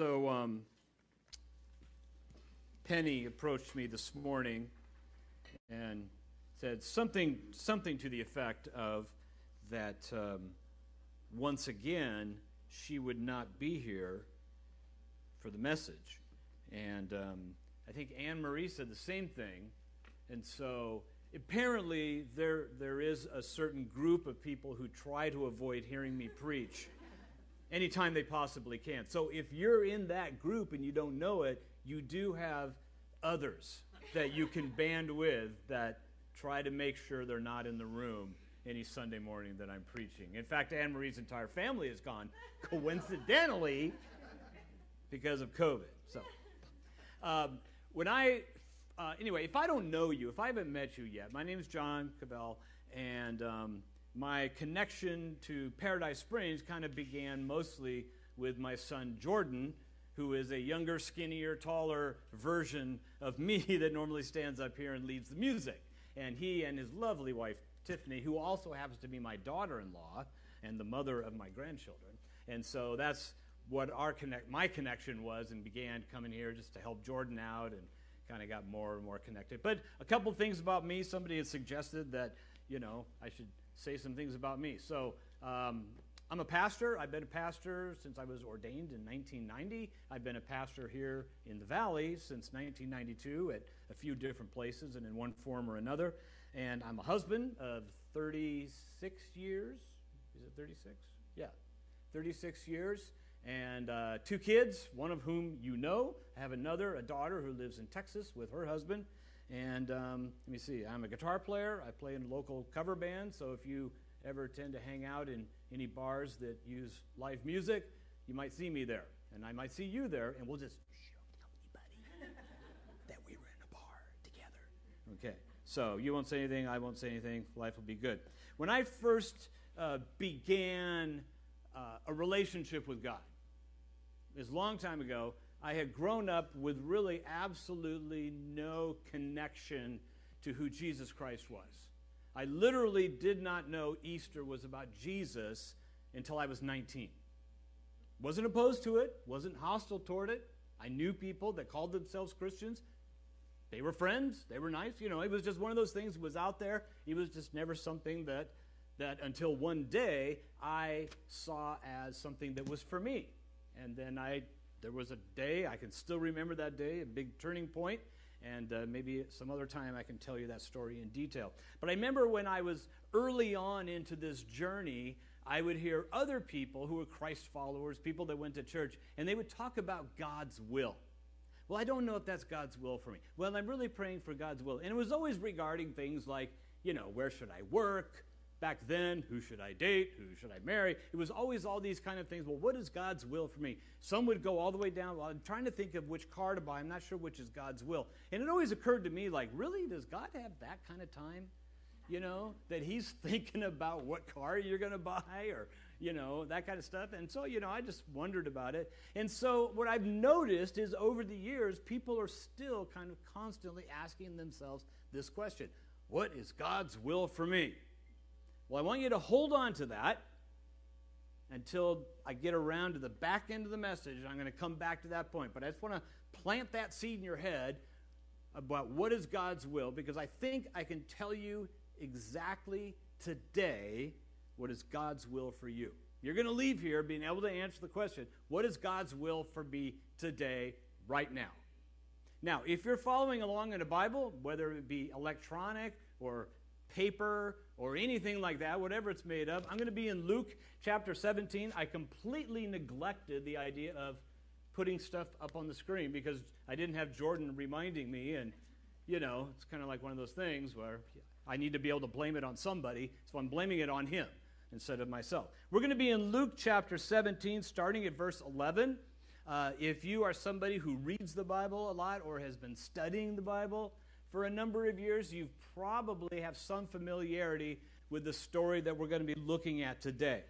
So, um, Penny approached me this morning and said something, something to the effect of that um, once again she would not be here for the message. And um, I think Anne Marie said the same thing. And so apparently there, there is a certain group of people who try to avoid hearing me preach anytime they possibly can. So if you're in that group and you don't know it, you do have others that you can band with that try to make sure they're not in the room any Sunday morning that I'm preaching. In fact, Anne Marie's entire family is gone, coincidentally, because of COVID. So, um, when I, uh, anyway, if I don't know you, if I haven't met you yet, my name is John Cavell, and um, my connection to Paradise Springs kind of began mostly with my son Jordan, who is a younger, skinnier, taller version of me that normally stands up here and leads the music. And he and his lovely wife, Tiffany, who also happens to be my daughter in law and the mother of my grandchildren. And so that's what our connect, my connection was, and began coming here just to help Jordan out and kind of got more and more connected. But a couple things about me. Somebody had suggested that, you know, I should say some things about me. So um, I'm a pastor. I've been a pastor since I was ordained in 1990. I've been a pastor here in the Valley since 1992 at a few different places and in one form or another. And I'm a husband of 36 years. Is it 36? Yeah, 36 years. And uh, two kids, one of whom you know. I have another, a daughter who lives in Texas with her husband. And um, let me see, I'm a guitar player. I play in a local cover band. So if you ever tend to hang out in any bars that use live music, you might see me there. And I might see you there, and we'll just tell anybody that we were in a bar together. Okay. So you won't say anything, I won't say anything. Life will be good. When I first uh, began uh, a relationship with God, it was a long time ago, I had grown up with really absolutely no connection to who Jesus Christ was. I literally did not know Easter was about Jesus until I was 19. Wasn't opposed to it, wasn't hostile toward it. I knew people that called themselves Christians. They were friends, they were nice. You know, it was just one of those things was out there. It was just never something that that until one day I saw as something that was for me. And then I there was a day, I can still remember that day, a big turning point, and uh, maybe some other time I can tell you that story in detail. But I remember when I was early on into this journey, I would hear other people who were Christ followers, people that went to church, and they would talk about God's will. Well, I don't know if that's God's will for me. Well, I'm really praying for God's will. And it was always regarding things like, you know, where should I work? Back then who should i date who should i marry? It was always all these kind of things well what is god's will for me? Some would go all the way down well i'm trying to think of which car to buy i'm not sure which is god's will. And it always occurred to me like really does god have that kind of time? You know that he's thinking about what car you're going to buy or you know that kind of stuff? And so you know i just wondered about it. And so what i've noticed is over the years people are still kind of constantly asking themselves this question what is god's will for me well, I want you to hold on to that until I get around to the back end of the message. I'm going to come back to that point. But I just want to plant that seed in your head about what is God's will because I think I can tell you exactly today what is God's will for you. You're going to leave here being able to answer the question what is God's will for me today, right now? Now, if you're following along in a Bible, whether it be electronic or paper or anything like that, whatever it's made of. I'm going to be in Luke chapter 17. I completely neglected the idea of putting stuff up on the screen because I didn't have Jordan reminding me. And, you know, it's kind of like one of those things where I need to be able to blame it on somebody. So I'm blaming it on him instead of myself. We're going to be in Luke chapter 17, starting at verse 11. Uh, if you are somebody who reads the Bible a lot or has been studying the Bible, for a number of years, you probably have some familiarity with the story that we're going to be looking at today.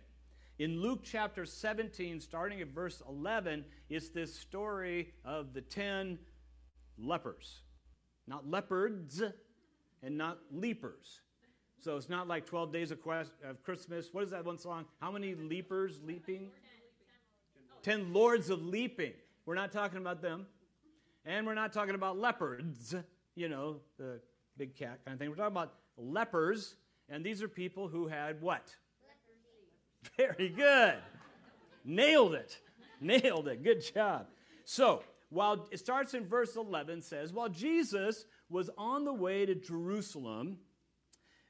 In Luke chapter 17, starting at verse 11, it's this story of the 10 lepers. Not leopards and not leapers. So it's not like 12 days of, quest, of Christmas. What is that one song? How many leapers leaping? 10 lords of leaping. We're not talking about them. And we're not talking about leopards, you know, the big cat kind of thing. We're talking about lepers, and these are people who had what? Leprosy. Very good. Nailed it. Nailed it. Good job. So, while it starts in verse 11 says, while Jesus was on the way to Jerusalem,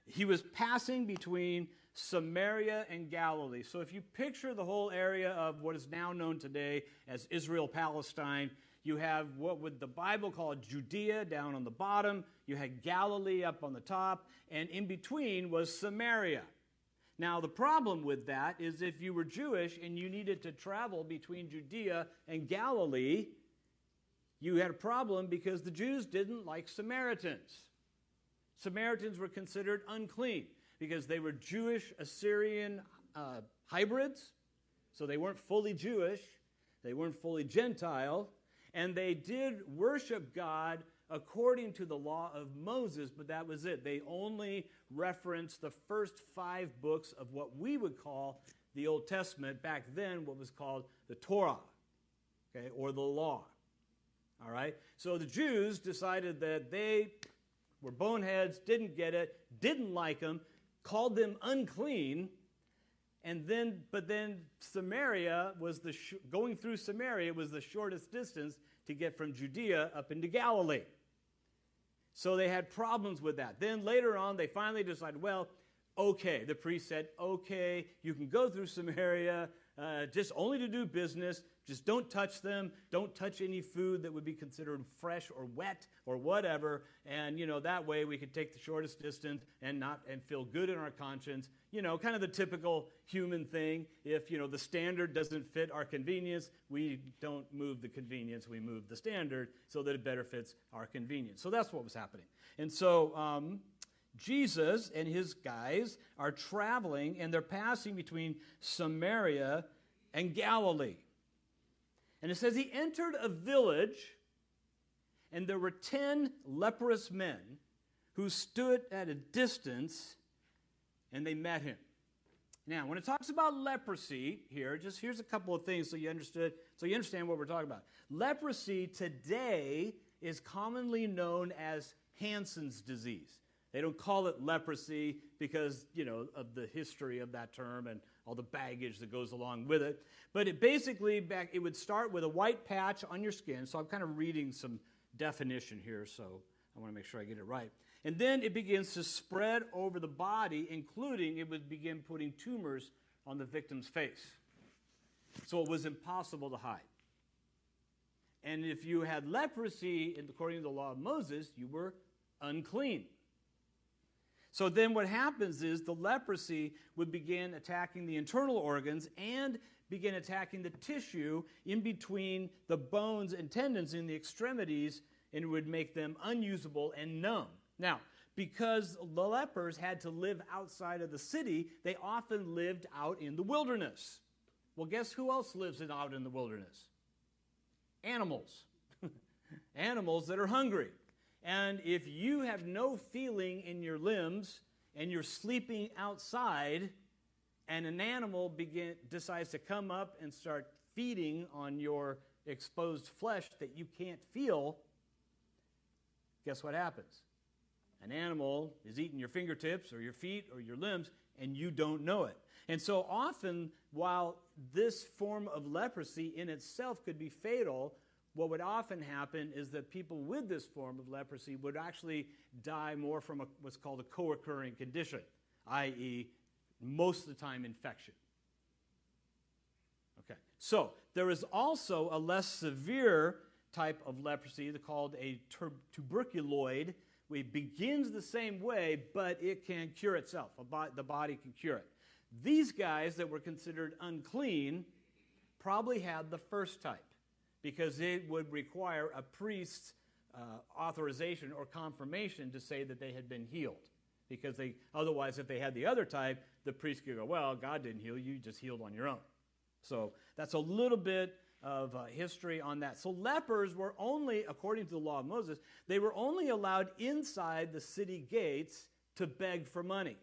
he was passing between Samaria and Galilee. So if you picture the whole area of what is now known today as Israel Palestine, you have what would the Bible call Judea down on the bottom, you had Galilee up on the top, and in between was Samaria. Now, the problem with that is if you were Jewish and you needed to travel between Judea and Galilee, you had a problem because the Jews didn't like Samaritans. Samaritans were considered unclean because they were Jewish Assyrian uh, hybrids. So they weren't fully Jewish, they weren't fully Gentile, and they did worship God according to the law of Moses, but that was it. They only referenced the first five books of what we would call the Old Testament, back then, what was called the Torah, okay, or the law. All right? So the Jews decided that they were boneheads, didn't get it, didn't like them, called them unclean, and then but then Samaria was the sh- going through Samaria was the shortest distance to get from Judea up into Galilee. So they had problems with that. Then later on they finally decided, well, okay, the priest said, okay, you can go through Samaria uh, just only to do business. Just don't touch them. Don't touch any food that would be considered fresh or wet or whatever. And, you know, that way we could take the shortest distance and not and feel good in our conscience. You know, kind of the typical human thing. If, you know, the standard doesn't fit our convenience, we don't move the convenience, we move the standard so that it better fits our convenience. So that's what was happening. And so, um, Jesus and his guys are traveling and they're passing between Samaria and Galilee. And it says he entered a village, and there were ten leprous men who stood at a distance, and they met him. Now, when it talks about leprosy here, just here's a couple of things so you understood, so you understand what we're talking about. Leprosy today is commonly known as Hansen's disease. They don't call it leprosy because, you know, of the history of that term and all the baggage that goes along with it. But it basically, back, it would start with a white patch on your skin. So I'm kind of reading some definition here, so I want to make sure I get it right. And then it begins to spread over the body, including it would begin putting tumors on the victim's face. So it was impossible to hide. And if you had leprosy, according to the law of Moses, you were unclean. So then what happens is the leprosy would begin attacking the internal organs and begin attacking the tissue in between the bones and tendons in the extremities and would make them unusable and numb. Now, because the lepers had to live outside of the city, they often lived out in the wilderness. Well, guess who else lives out in the wilderness? Animals. Animals that are hungry. And if you have no feeling in your limbs and you're sleeping outside, and an animal begin, decides to come up and start feeding on your exposed flesh that you can't feel, guess what happens? An animal is eating your fingertips or your feet or your limbs, and you don't know it. And so often, while this form of leprosy in itself could be fatal, what would often happen is that people with this form of leprosy would actually die more from a, what's called a co occurring condition, i.e., most of the time infection. Okay, so there is also a less severe type of leprosy called a tuberculoid. It begins the same way, but it can cure itself. the body can cure it. These guys that were considered unclean probably had the first type because it would require a priest's uh, authorization or confirmation to say that they had been healed. Because they, otherwise, if they had the other type, the priest could go, Well, God didn't heal you, you just healed on your own. So that's a little bit of uh, history on that. So lepers were only, according to the law of Moses, they were only allowed inside the city gates to beg for money.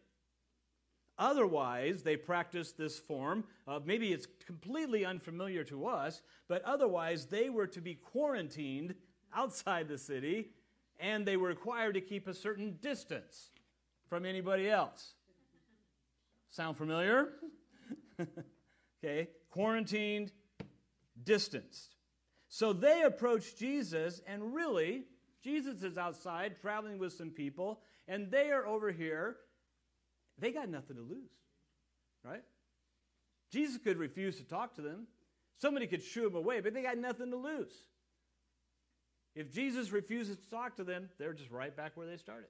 Otherwise, they practiced this form of maybe it's completely unfamiliar to us, but otherwise, they were to be quarantined outside the city and they were required to keep a certain distance from anybody else. Sound familiar? okay, quarantined, distanced. So they approach Jesus, and really, Jesus is outside traveling with some people, and they are over here. They got nothing to lose, right? Jesus could refuse to talk to them. Somebody could shoo them away, but they got nothing to lose. If Jesus refuses to talk to them, they're just right back where they started.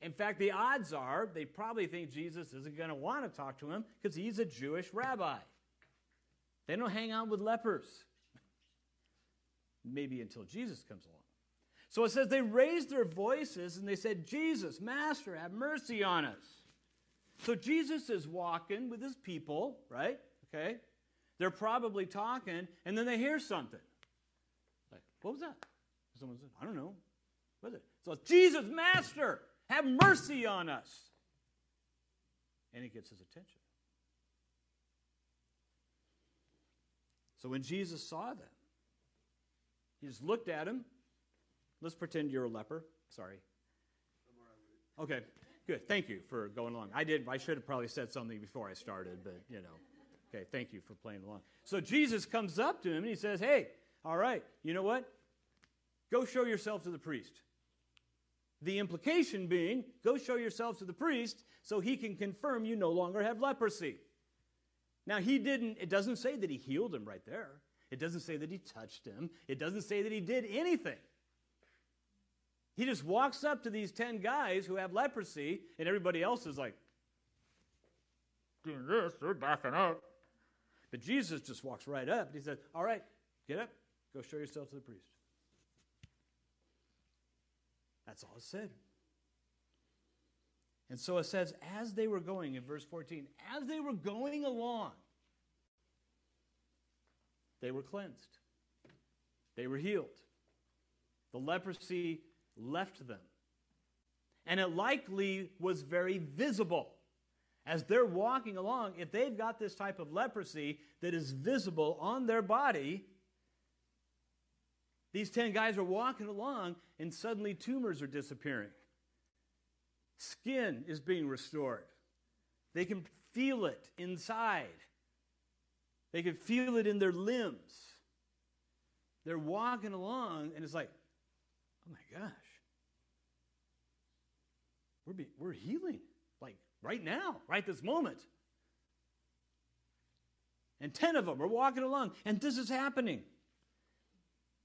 In fact, the odds are they probably think Jesus isn't going to want to talk to him because he's a Jewish rabbi. They don't hang out with lepers. Maybe until Jesus comes along. So it says they raised their voices and they said, Jesus, Master, have mercy on us. So Jesus is walking with his people, right? Okay. They're probably talking, and then they hear something. Like, what was that? Someone said, I don't know. What was it? So Jesus, Master, have mercy on us. And he gets his attention. So when Jesus saw them, he just looked at him. Let's pretend you're a leper. Sorry. Okay, good. Thank you for going along. I did. I should have probably said something before I started, but you know. Okay, thank you for playing along. So Jesus comes up to him and he says, "Hey, all right, you know what? Go show yourself to the priest." The implication being, go show yourself to the priest so he can confirm you no longer have leprosy. Now, he didn't, it doesn't say that he healed him right there. It doesn't say that he touched him. It doesn't say that he did anything. He just walks up to these 10 guys who have leprosy, and everybody else is like, doing this, they're backing up. But Jesus just walks right up and he says, All right, get up, go show yourself to the priest. That's all it said. And so it says, as they were going, in verse 14, as they were going along, they were cleansed. They were healed. The leprosy left them. And it likely was very visible. As they're walking along, if they've got this type of leprosy that is visible on their body, these 10 guys are walking along and suddenly tumors are disappearing. Skin is being restored. They can feel it inside, they can feel it in their limbs. They're walking along, and it's like, oh my gosh, we're, be, we're healing, like right now, right this moment. And 10 of them are walking along, and this is happening.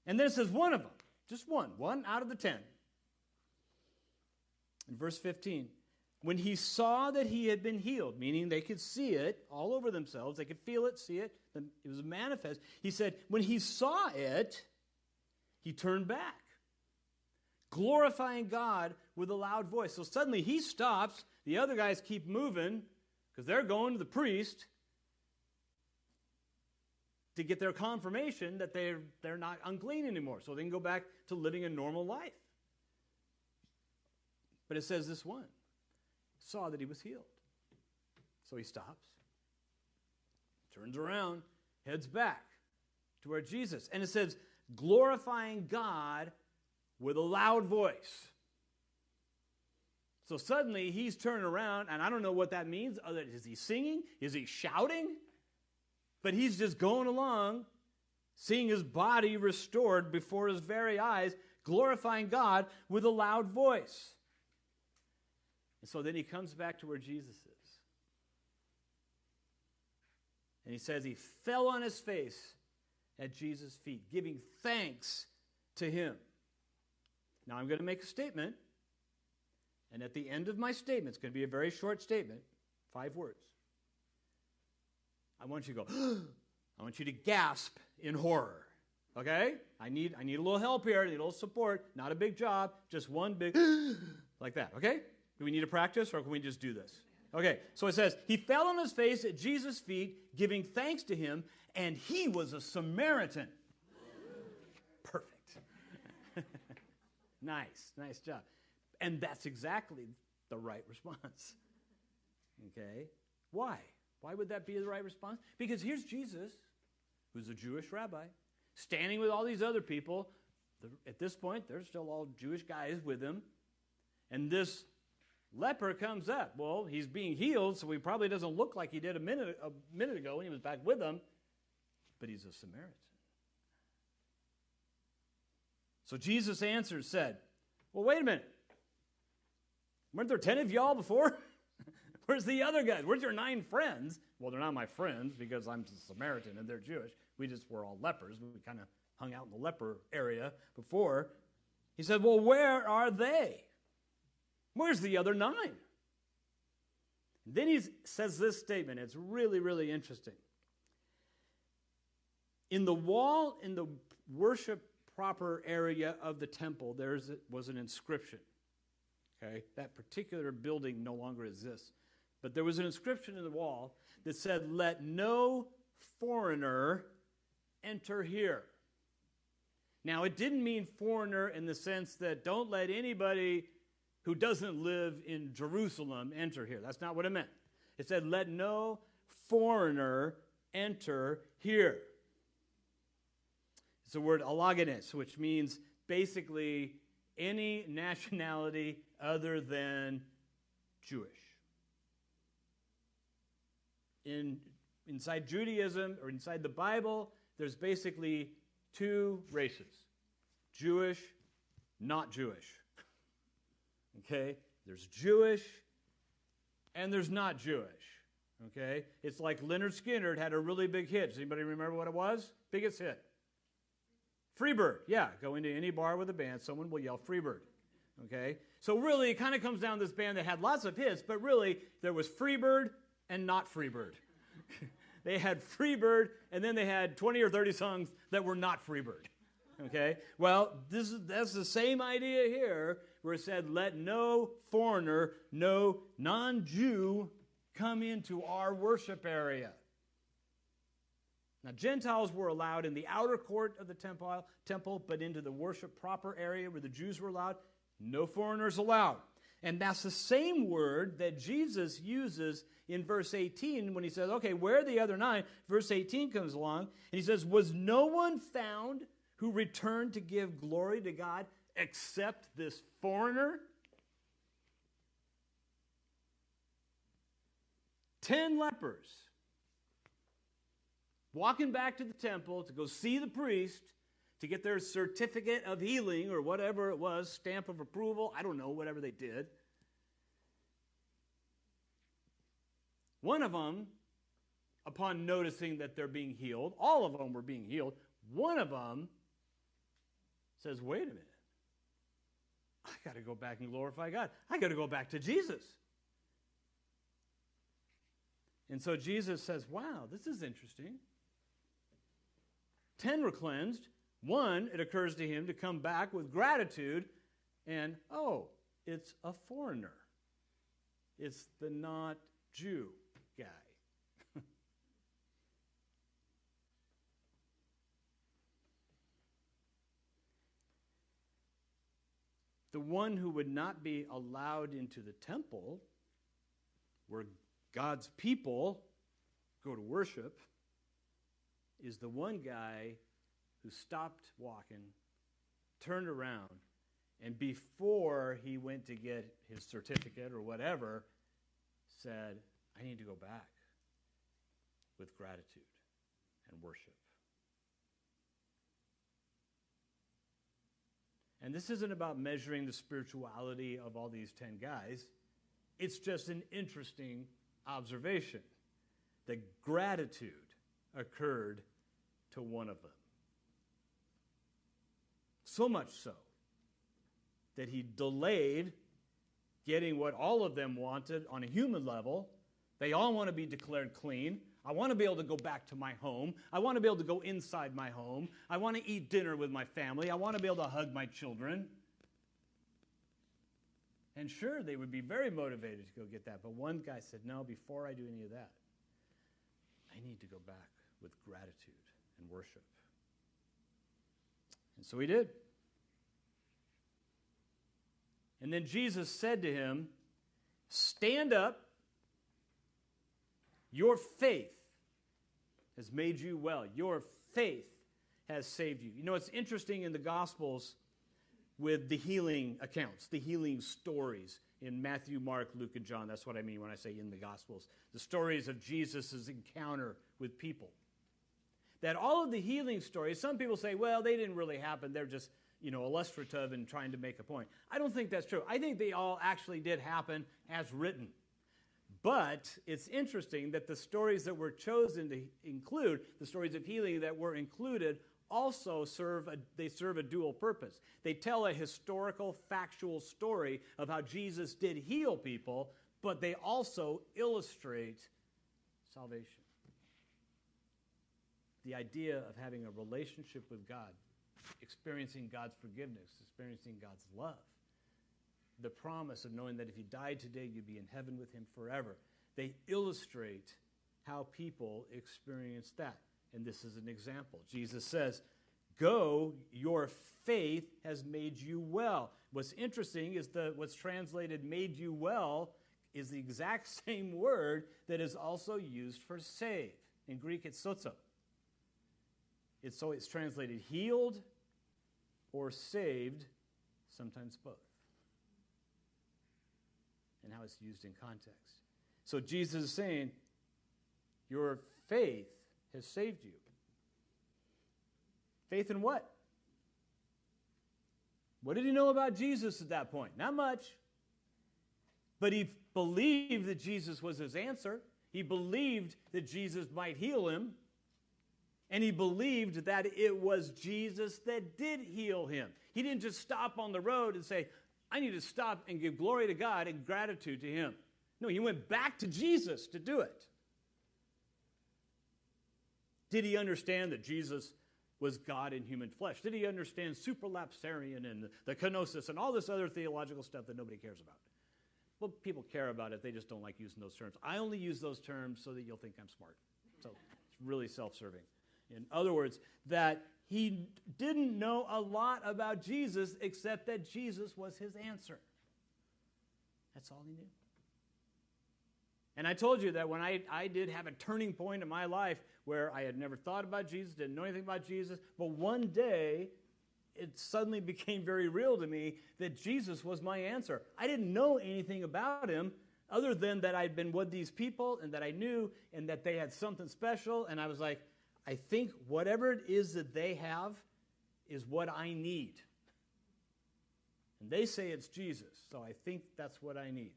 And then it says one of them, just one, one out of the 10 in verse 15, when he saw that he had been healed, meaning they could see it all over themselves, they could feel it, see it, it was manifest. He said, when he saw it, he turned back, glorifying God with a loud voice. So suddenly he stops, the other guys keep moving because they're going to the priest to get their confirmation that they're, they're not unclean anymore so they can go back to living a normal life. But it says this one saw that he was healed. So he stops, turns around, heads back to where Jesus, and it says, glorifying God with a loud voice. So suddenly he's turning around, and I don't know what that means. Is he singing? Is he shouting? But he's just going along, seeing his body restored before his very eyes, glorifying God with a loud voice. And so then he comes back to where Jesus is. And he says he fell on his face at Jesus' feet, giving thanks to him. Now I'm going to make a statement. And at the end of my statement, it's going to be a very short statement, five words. I want you to go, I want you to gasp in horror. Okay? I need, I need a little help here, I need a little support. Not a big job, just one big, like that. Okay? Do we need to practice or can we just do this? Okay, so it says, He fell on his face at Jesus' feet, giving thanks to him, and he was a Samaritan. Perfect. nice, nice job. And that's exactly the right response. Okay? Why? Why would that be the right response? Because here's Jesus, who's a Jewish rabbi, standing with all these other people. At this point, they're still all Jewish guys with him. And this leper comes up. Well, he's being healed, so he probably doesn't look like he did a minute, a minute ago when he was back with them, but he's a Samaritan. So Jesus answered, said, Well, wait a minute. Weren't there 10 of y'all before? Where's the other guys? Where's your nine friends? Well, they're not my friends because I'm a Samaritan and they're Jewish. We just were all lepers. We kind of hung out in the leper area before. He said, Well, where are they? Where's the other nine? Then he says this statement. It's really, really interesting. In the wall, in the worship proper area of the temple, there was an inscription. Okay, that particular building no longer exists. But there was an inscription in the wall that said, Let no foreigner enter here. Now, it didn't mean foreigner in the sense that don't let anybody who doesn't live in Jerusalem enter here. That's not what it meant. It said, Let no foreigner enter here. It's the word allogenes, which means basically any nationality other than Jewish. In, inside Judaism or inside the Bible, there's basically two races Jewish, not Jewish. Okay? There's Jewish and there's not Jewish. Okay? It's like Lynyrd Skynyrd had a really big hit. Does anybody remember what it was? Biggest hit. Freebird. Yeah, go into any bar with a band, someone will yell Freebird. Okay? So really, it kind of comes down to this band that had lots of hits, but really, there was Freebird and not Freebird. they had Freebird, and then they had 20 or 30 songs that were not Freebird. Okay? Well, this is, that's the same idea here, where it said, Let no foreigner, no non Jew come into our worship area. Now, Gentiles were allowed in the outer court of the temple, temple, but into the worship proper area where the Jews were allowed, no foreigners allowed. And that's the same word that Jesus uses in verse 18 when he says, Okay, where are the other nine? Verse 18 comes along and he says, Was no one found who returned to give glory to God except this foreigner? Ten lepers walking back to the temple to go see the priest to get their certificate of healing or whatever it was, stamp of approval, I don't know, whatever they did. One of them, upon noticing that they're being healed, all of them were being healed, one of them says, Wait a minute. I got to go back and glorify God. I got to go back to Jesus. And so Jesus says, Wow, this is interesting. Ten were cleansed. One, it occurs to him to come back with gratitude, and oh, it's a foreigner. It's the not Jew guy. the one who would not be allowed into the temple, where God's people go to worship, is the one guy who stopped walking, turned around, and before he went to get his certificate or whatever, said, I need to go back with gratitude and worship. And this isn't about measuring the spirituality of all these 10 guys. It's just an interesting observation that gratitude occurred to one of them. So much so that he delayed getting what all of them wanted on a human level. They all want to be declared clean. I want to be able to go back to my home. I want to be able to go inside my home. I want to eat dinner with my family. I want to be able to hug my children. And sure, they would be very motivated to go get that. But one guy said, No, before I do any of that, I need to go back with gratitude and worship. And so he did. And then Jesus said to him, Stand up, Your faith has made you well. Your faith has saved you. You know, it's interesting in the Gospels with the healing accounts, the healing stories in Matthew, Mark, Luke, and John. That's what I mean when I say in the Gospels. The stories of Jesus' encounter with people. That all of the healing stories, some people say, well, they didn't really happen. They're just, you know, illustrative and trying to make a point. I don't think that's true. I think they all actually did happen as written. But it's interesting that the stories that were chosen to include, the stories of healing that were included, also serve a, they serve a dual purpose. They tell a historical, factual story of how Jesus did heal people, but they also illustrate salvation. The idea of having a relationship with God, experiencing God's forgiveness, experiencing God's love. The promise of knowing that if you died today, you'd be in heaven with Him forever. They illustrate how people experience that. And this is an example. Jesus says, Go, your faith has made you well. What's interesting is that what's translated made you well is the exact same word that is also used for save. In Greek, it's sozo. It's, so it's translated healed or saved, sometimes both. And how it's used in context. So Jesus is saying, Your faith has saved you. Faith in what? What did he know about Jesus at that point? Not much. But he believed that Jesus was his answer. He believed that Jesus might heal him. And he believed that it was Jesus that did heal him. He didn't just stop on the road and say, I need to stop and give glory to God and gratitude to him. No, he went back to Jesus to do it. Did he understand that Jesus was God in human flesh? Did he understand supralapsarian and the kenosis and all this other theological stuff that nobody cares about? Well, people care about it. They just don't like using those terms. I only use those terms so that you'll think I'm smart. So it's really self serving. In other words, that he didn't know a lot about Jesus except that Jesus was his answer. That's all he knew. And I told you that when I, I did have a turning point in my life where I had never thought about Jesus, didn't know anything about Jesus, but one day it suddenly became very real to me that Jesus was my answer. I didn't know anything about him other than that I'd been with these people and that I knew and that they had something special. And I was like, I think whatever it is that they have is what I need. And they say it's Jesus, so I think that's what I need.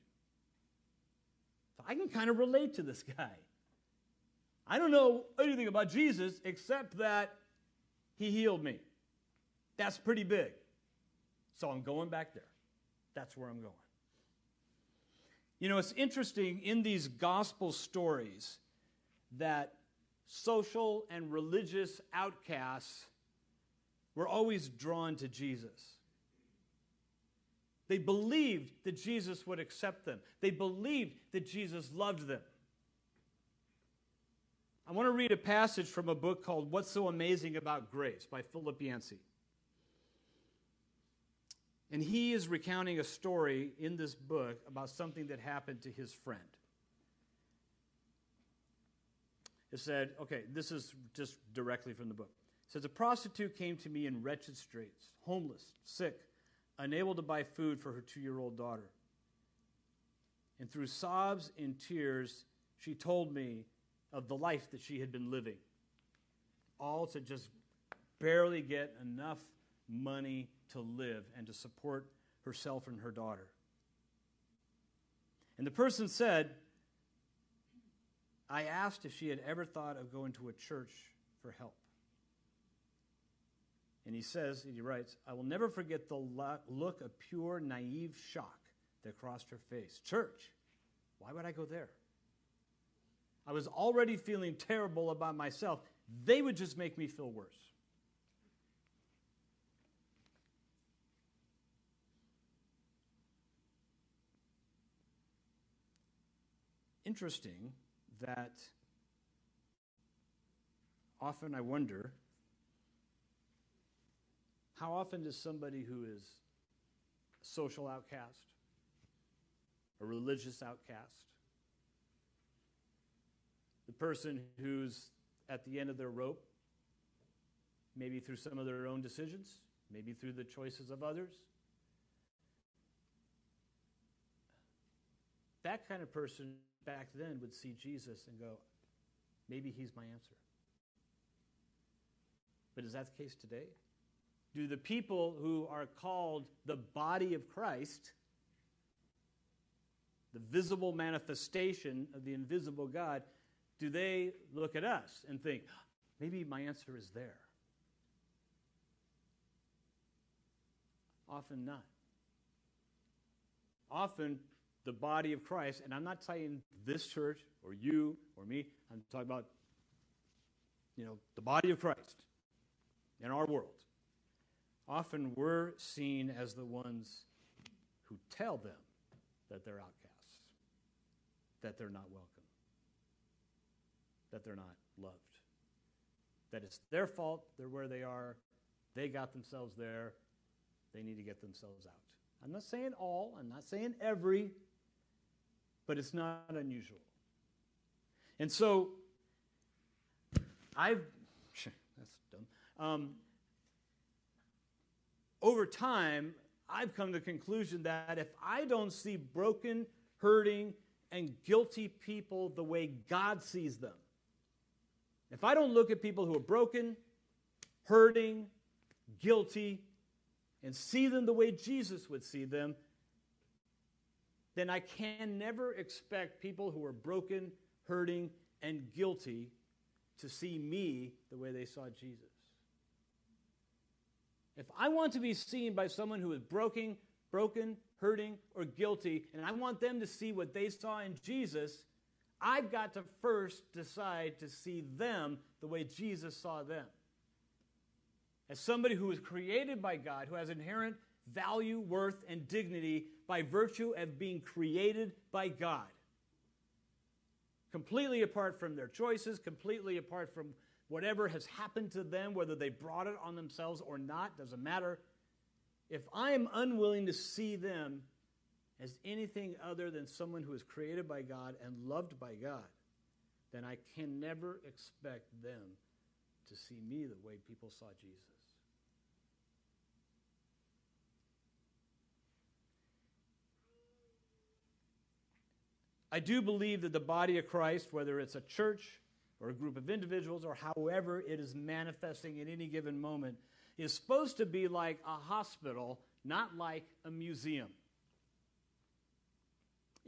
So I can kind of relate to this guy. I don't know anything about Jesus except that he healed me. That's pretty big. So I'm going back there. That's where I'm going. You know, it's interesting in these gospel stories that social and religious outcasts were always drawn to Jesus. They believed that Jesus would accept them. They believed that Jesus loved them. I want to read a passage from a book called What's So Amazing About Grace by Philip Yancey. And he is recounting a story in this book about something that happened to his friend. It said, okay, this is just directly from the book. It says, A prostitute came to me in wretched straits, homeless, sick, unable to buy food for her two year old daughter. And through sobs and tears, she told me of the life that she had been living, all to just barely get enough money to live and to support herself and her daughter. And the person said, I asked if she had ever thought of going to a church for help. And he says, he writes, I will never forget the look of pure, naive shock that crossed her face. Church, why would I go there? I was already feeling terrible about myself. They would just make me feel worse. Interesting that often I wonder how often does somebody who is a social outcast, a religious outcast, the person who's at the end of their rope, maybe through some of their own decisions, maybe through the choices of others. That kind of person back then would see Jesus and go, maybe he's my answer. But is that the case today? Do the people who are called the body of Christ, the visible manifestation of the invisible God, do they look at us and think, maybe my answer is there? Often not. Often the body of Christ, and I'm not saying this church or you or me, I'm talking about you know the body of Christ in our world. Often we're seen as the ones who tell them that they're outcasts, that they're not welcome, that they're not loved, that it's their fault, they're where they are, they got themselves there, they need to get themselves out. I'm not saying all, I'm not saying every, but it's not unusual. And so, I've, that's dumb. Um, over time, I've come to the conclusion that if I don't see broken, hurting, and guilty people the way God sees them, if I don't look at people who are broken, hurting, guilty, and see them the way Jesus would see them, then I can never expect people who are broken, hurting, and guilty to see me the way they saw Jesus. If I want to be seen by someone who is broken, broken, hurting, or guilty, and I want them to see what they saw in Jesus, I've got to first decide to see them the way Jesus saw them. As somebody who was created by God, who has inherent value, worth, and dignity by virtue of being created by God. Completely apart from their choices, completely apart from whatever has happened to them, whether they brought it on themselves or not, doesn't matter. If I am unwilling to see them as anything other than someone who is created by God and loved by God, then I can never expect them to see me the way people saw Jesus. I do believe that the body of Christ, whether it's a church or a group of individuals or however it is manifesting at any given moment, is supposed to be like a hospital, not like a museum.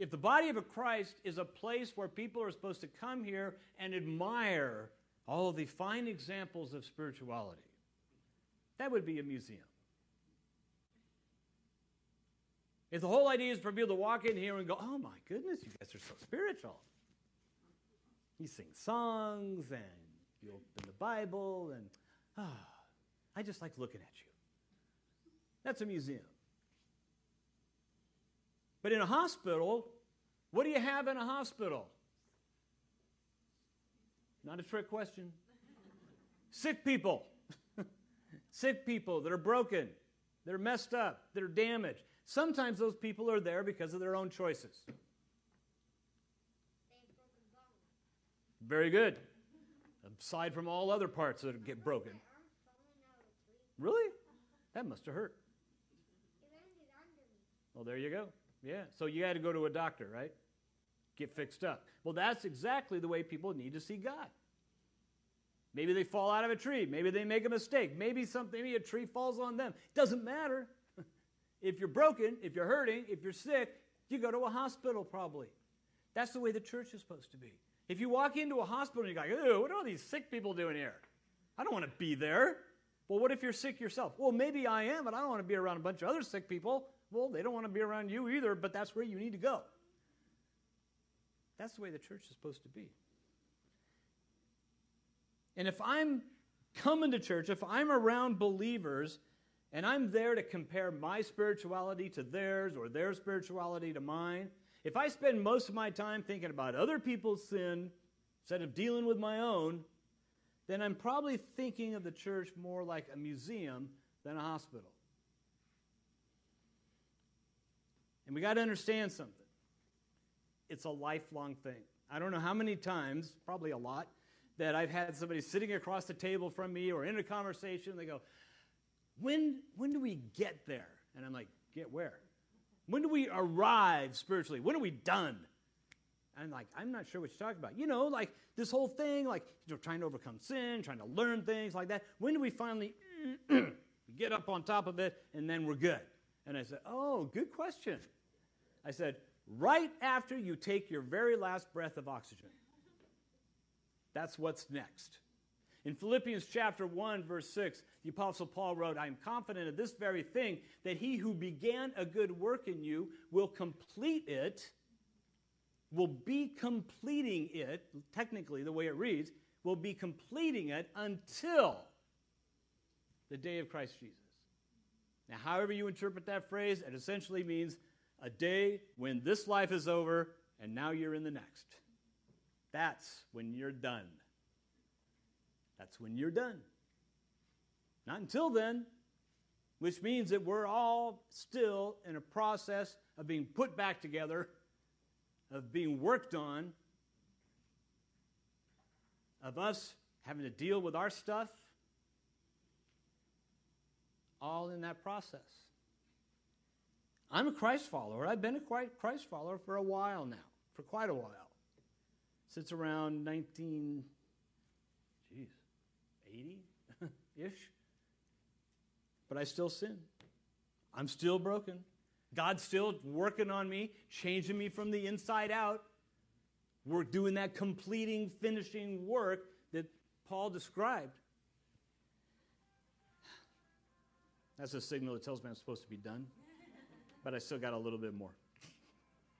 If the body of Christ is a place where people are supposed to come here and admire all the fine examples of spirituality, that would be a museum. If the whole idea is for people to walk in here and go, oh my goodness, you guys are so spiritual. You sing songs and you open the Bible and, ah, oh, I just like looking at you. That's a museum. But in a hospital, what do you have in a hospital? Not a trick question. Sick people. Sick people that are broken, that are messed up, that are damaged. Sometimes those people are there because of their own choices. Very good. Aside from all other parts that get broken. Really? That must have hurt. Well, there you go. Yeah. So you had to go to a doctor, right? Get fixed up. Well, that's exactly the way people need to see God. Maybe they fall out of a tree. Maybe they make a mistake. Maybe something, maybe a tree falls on them. It Doesn't matter. If you're broken, if you're hurting, if you're sick, you go to a hospital probably. That's the way the church is supposed to be. If you walk into a hospital and you're like, ew, what are all these sick people doing here? I don't want to be there. Well, what if you're sick yourself? Well, maybe I am, but I don't want to be around a bunch of other sick people. Well, they don't want to be around you either, but that's where you need to go. That's the way the church is supposed to be. And if I'm coming to church, if I'm around believers and I'm there to compare my spirituality to theirs or their spirituality to mine, if I spend most of my time thinking about other people's sin instead of dealing with my own, then I'm probably thinking of the church more like a museum than a hospital. And we got to understand something. It's a lifelong thing. I don't know how many times, probably a lot, that I've had somebody sitting across the table from me or in a conversation. They go, when, when do we get there? And I'm like, Get where? When do we arrive spiritually? When are we done? I'm like, I'm not sure what you're talking about. You know, like this whole thing, like you know, trying to overcome sin, trying to learn things like that. When do we finally get up on top of it and then we're good? And I said, Oh, good question. I said, Right after you take your very last breath of oxygen. That's what's next. In Philippians chapter 1, verse 6, the Apostle Paul wrote, I am confident of this very thing, that he who began a good work in you will complete it, will be completing it, technically, the way it reads, will be completing it until the day of Christ Jesus. Now, however you interpret that phrase, it essentially means a day when this life is over and now you're in the next. That's when you're done. That's when you're done. Not until then, which means that we're all still in a process of being put back together, of being worked on, of us having to deal with our stuff, all in that process. I'm a Christ follower. I've been a Christ follower for a while now, for quite a while, since around 19. 19- 80-ish, but I still sin. I'm still broken. God's still working on me, changing me from the inside out. We're doing that completing, finishing work that Paul described. That's a signal that tells me I'm supposed to be done, but I still got a little bit more.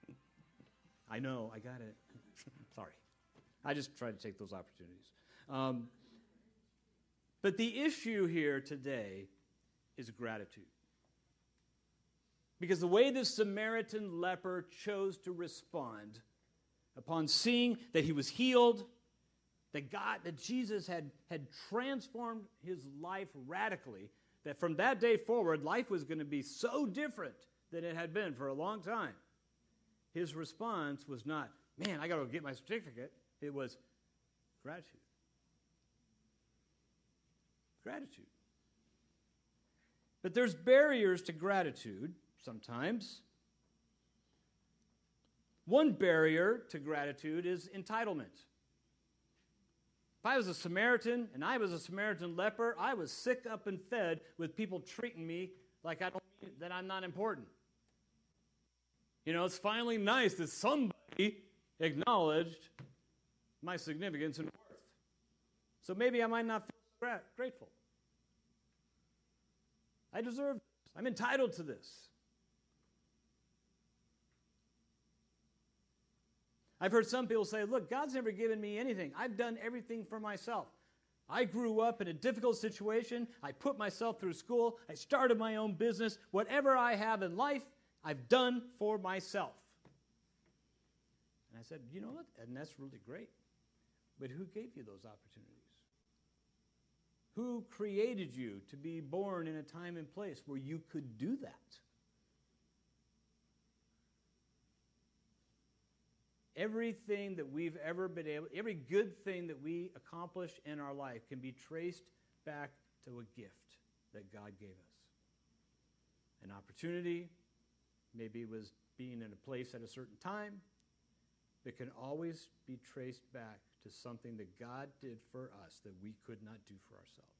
I know, I got it. Sorry. I just try to take those opportunities. Um, but the issue here today is gratitude. Because the way this Samaritan leper chose to respond upon seeing that he was healed, that God, that Jesus had, had transformed his life radically, that from that day forward, life was going to be so different than it had been for a long time. His response was not, man, I got to get my certificate. It was gratitude. Gratitude. But there's barriers to gratitude sometimes. One barrier to gratitude is entitlement. If I was a Samaritan and I was a Samaritan leper, I was sick up and fed with people treating me like I don't that I'm not important. You know, it's finally nice that somebody acknowledged my significance and worth. So maybe I might not feel grateful. I deserve this. I'm entitled to this. I've heard some people say, look, God's never given me anything. I've done everything for myself. I grew up in a difficult situation. I put myself through school. I started my own business. Whatever I have in life, I've done for myself. And I said, you know what? And that's really great. But who gave you those opportunities? Who created you to be born in a time and place where you could do that? Everything that we've ever been able, every good thing that we accomplish in our life can be traced back to a gift that God gave us. An opportunity, maybe it was being in a place at a certain time, but can always be traced back to something that God did for us that we could not do for ourselves.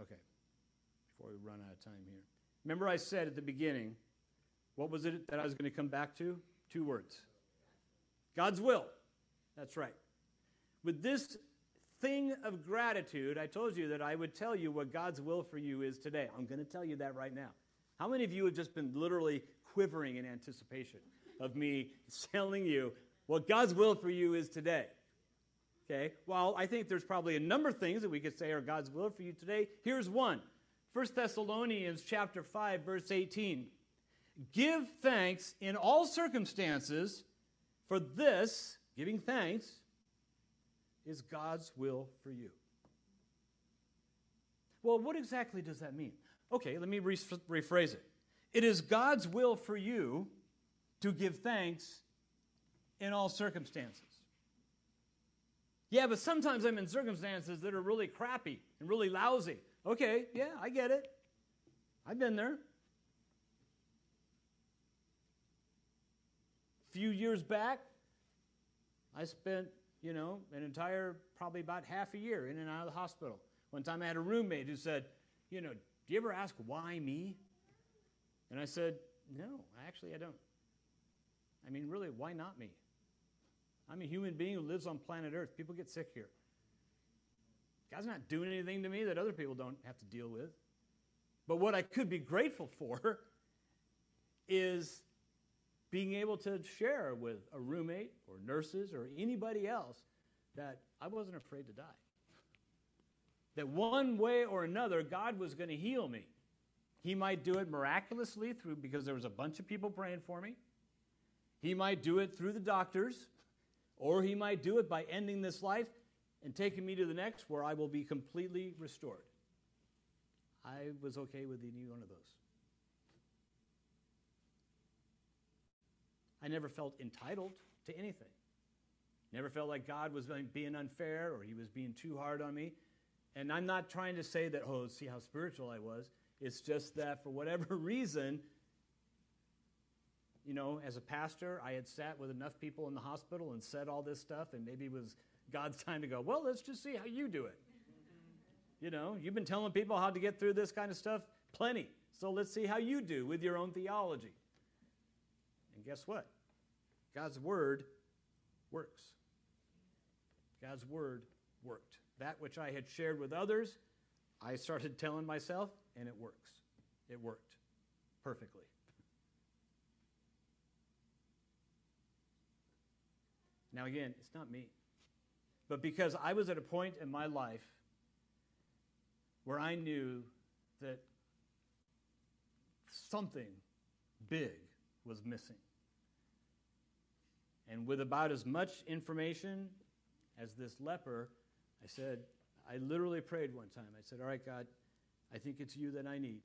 Okay, before we run out of time here. Remember, I said at the beginning, what was it that I was going to come back to? Two words God's will. That's right. With this thing of gratitude, I told you that I would tell you what God's will for you is today. I'm going to tell you that right now. How many of you have just been literally quivering in anticipation of me telling you what God's will for you is today? Okay, well, I think there's probably a number of things that we could say are God's will for you today. Here's one 1 Thessalonians chapter 5, verse 18. Give thanks in all circumstances, for this, giving thanks, is God's will for you. Well, what exactly does that mean? Okay, let me re- rephrase it. It is God's will for you to give thanks in all circumstances. Yeah, but sometimes I'm in circumstances that are really crappy and really lousy. Okay, yeah, I get it. I've been there. A few years back, I spent, you know, an entire, probably about half a year in and out of the hospital. One time I had a roommate who said, you know, do you ever ask why me? And I said, no, actually I don't. I mean, really, why not me? I'm a human being who lives on planet Earth. People get sick here. God's not doing anything to me that other people don't have to deal with. But what I could be grateful for is being able to share with a roommate or nurses or anybody else that I wasn't afraid to die. That one way or another, God was going to heal me. He might do it miraculously through because there was a bunch of people praying for me. He might do it through the doctors, or he might do it by ending this life and taking me to the next where I will be completely restored. I was okay with any one of those. I never felt entitled to anything. Never felt like God was being unfair or he was being too hard on me. And I'm not trying to say that, oh, see how spiritual I was. It's just that for whatever reason, you know, as a pastor, I had sat with enough people in the hospital and said all this stuff, and maybe it was God's time to go, well, let's just see how you do it. You know, you've been telling people how to get through this kind of stuff plenty. So let's see how you do with your own theology. And guess what? God's word works. God's word worked. That which I had shared with others, I started telling myself, and it works. It worked perfectly. Now, again, it's not me. But because I was at a point in my life where I knew that something big was missing. And with about as much information as this leper, I said, I literally prayed one time. I said, All right, God, I think it's you that I need.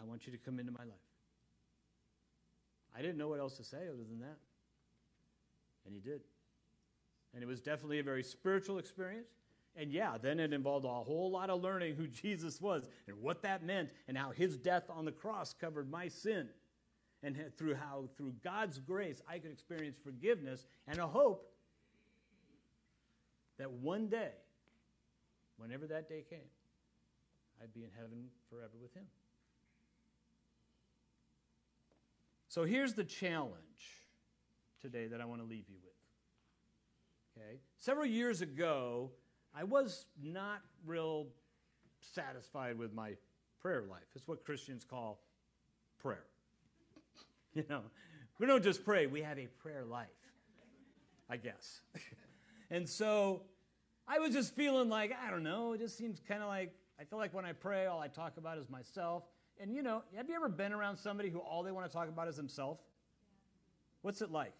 I want you to come into my life. I didn't know what else to say other than that. And he did. And it was definitely a very spiritual experience. And yeah, then it involved a whole lot of learning who Jesus was and what that meant and how his death on the cross covered my sin. And through how, through God's grace, I could experience forgiveness and a hope that one day, whenever that day came, I'd be in heaven forever with him. So here's the challenge today that I want to leave you with. Okay? Several years ago, I was not real satisfied with my prayer life. It's what Christians call prayer. You know, we don't just pray, we have a prayer life, I guess. and so I was just feeling like, I don't know, it just seems kind of like I feel like when I pray, all I talk about is myself. And you know, have you ever been around somebody who all they want to talk about is themselves? What's it like?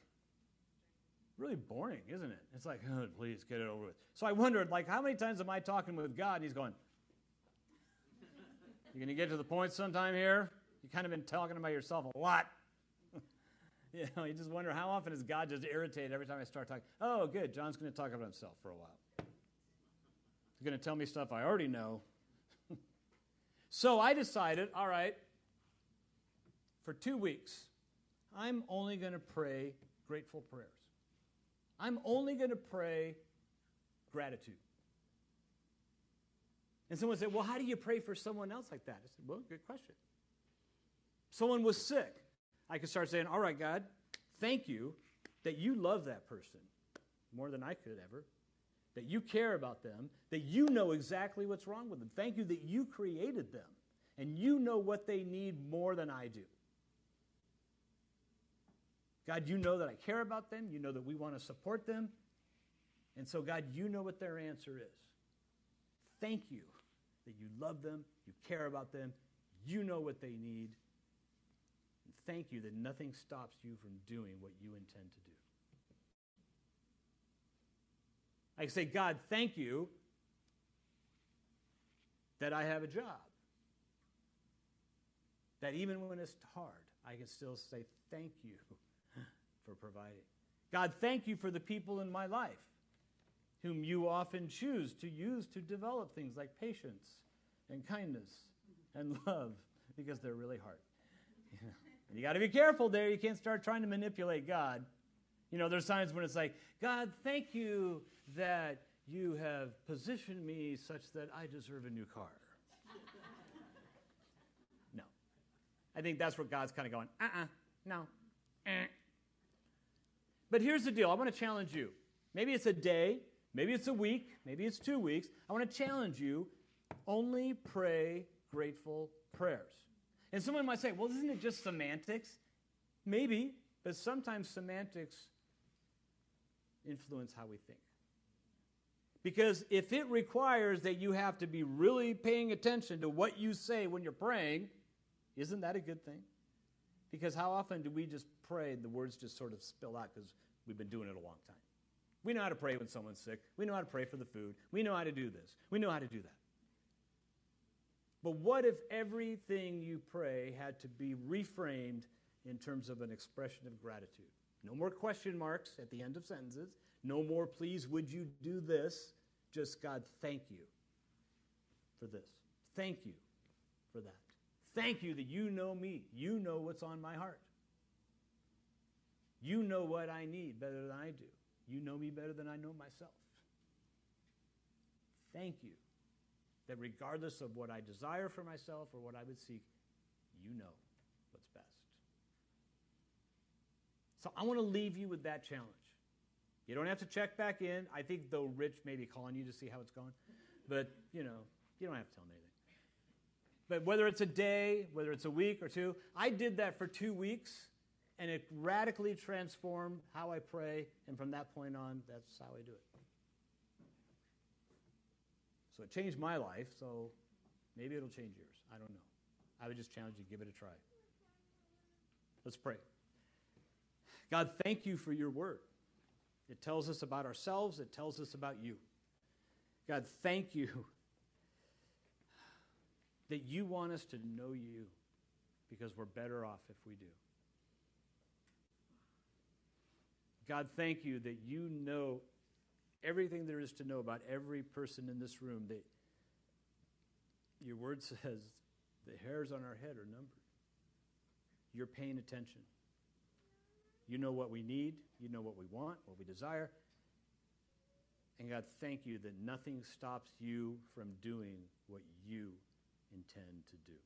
Really boring, isn't it? It's like, oh, please get it over with. So I wondered, like, how many times am I talking with God and He's going, You're going to get to the point sometime here? You've kind of been talking about yourself a lot. you know, you just wonder how often is God just irritated every time I start talking? Oh, good. John's going to talk about himself for a while. He's going to tell me stuff I already know so I decided, all right, for two weeks, I'm only going to pray grateful prayers. I'm only going to pray gratitude. And someone said, Well, how do you pray for someone else like that? I said, Well, good question. Someone was sick. I could start saying, All right, God, thank you that you love that person more than I could ever that you care about them, that you know exactly what's wrong with them. Thank you that you created them and you know what they need more than I do. God, you know that I care about them. You know that we want to support them. And so, God, you know what their answer is. Thank you that you love them, you care about them, you know what they need. And thank you that nothing stops you from doing what you intend to do. I can say, God, thank you that I have a job. That even when it's hard, I can still say thank you for providing. God, thank you for the people in my life whom you often choose to use to develop things like patience and kindness and love because they're really hard. You know? You got to be careful there. You can't start trying to manipulate God. You know, there's times when it's like, God, thank you that you have positioned me such that I deserve a new car. no. I think that's where God's kind of going, uh uh-uh, uh no. Eh. But here's the deal I want to challenge you. Maybe it's a day, maybe it's a week, maybe it's two weeks. I want to challenge you only pray grateful prayers. And someone might say, well, isn't it just semantics? Maybe, but sometimes semantics influence how we think. Because if it requires that you have to be really paying attention to what you say when you're praying, isn't that a good thing? Because how often do we just pray the words just sort of spill out because we've been doing it a long time? We know how to pray when someone's sick. We know how to pray for the food. We know how to do this. We know how to do that. But what if everything you pray had to be reframed in terms of an expression of gratitude? No more question marks at the end of sentences. No more, please, would you do this? Just, God, thank you for this. Thank you for that. Thank you that you know me. You know what's on my heart. You know what I need better than I do. You know me better than I know myself. Thank you that regardless of what I desire for myself or what I would seek, you know what's best. So I want to leave you with that challenge. You don't have to check back in. I think though Rich may be calling you to see how it's going. But, you know, you don't have to tell him anything. But whether it's a day, whether it's a week or two, I did that for two weeks, and it radically transformed how I pray. And from that point on, that's how I do it. So it changed my life, so maybe it'll change yours. I don't know. I would just challenge you to give it a try. Let's pray. God, thank you for your word. It tells us about ourselves, it tells us about you. God, thank you that you want us to know you because we're better off if we do. God, thank you that you know everything there is to know about every person in this room. That your word says the hairs on our head are numbered. You're paying attention. You know what we need, you know what we want, what we desire. And God, thank you that nothing stops you from doing what you intend to do.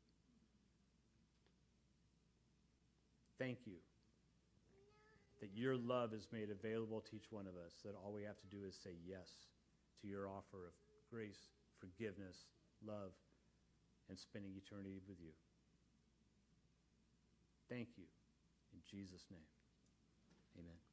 Thank you that your love is made available to each one of us, that all we have to do is say yes to your offer of grace, forgiveness, love, and spending eternity with you. Thank you. In Jesus' name, amen.